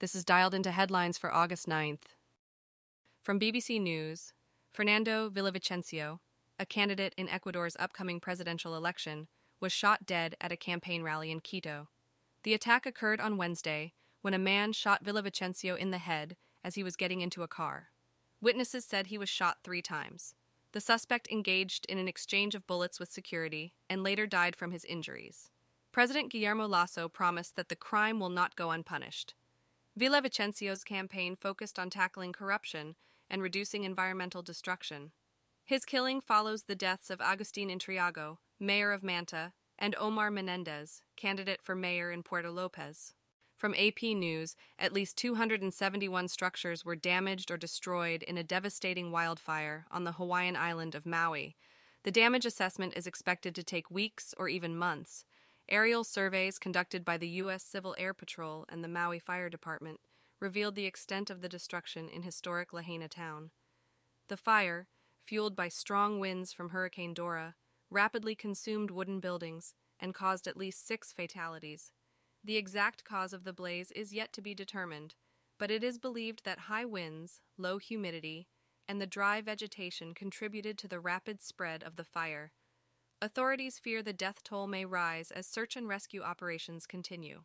This is dialed into headlines for August 9th. From BBC News, Fernando Villavicencio, a candidate in Ecuador's upcoming presidential election, was shot dead at a campaign rally in Quito. The attack occurred on Wednesday when a man shot Villavicencio in the head as he was getting into a car. Witnesses said he was shot three times. The suspect engaged in an exchange of bullets with security and later died from his injuries. President Guillermo Lasso promised that the crime will not go unpunished. Villavicencio's campaign focused on tackling corruption and reducing environmental destruction. His killing follows the deaths of Agustin Intriago, mayor of Manta, and Omar Menendez, candidate for mayor in Puerto Lopez. From AP News, at least 271 structures were damaged or destroyed in a devastating wildfire on the Hawaiian island of Maui. The damage assessment is expected to take weeks or even months. Aerial surveys conducted by the U.S. Civil Air Patrol and the Maui Fire Department revealed the extent of the destruction in historic Lahaina town. The fire, fueled by strong winds from Hurricane Dora, rapidly consumed wooden buildings and caused at least six fatalities. The exact cause of the blaze is yet to be determined, but it is believed that high winds, low humidity, and the dry vegetation contributed to the rapid spread of the fire. Authorities fear the death toll may rise as search and rescue operations continue.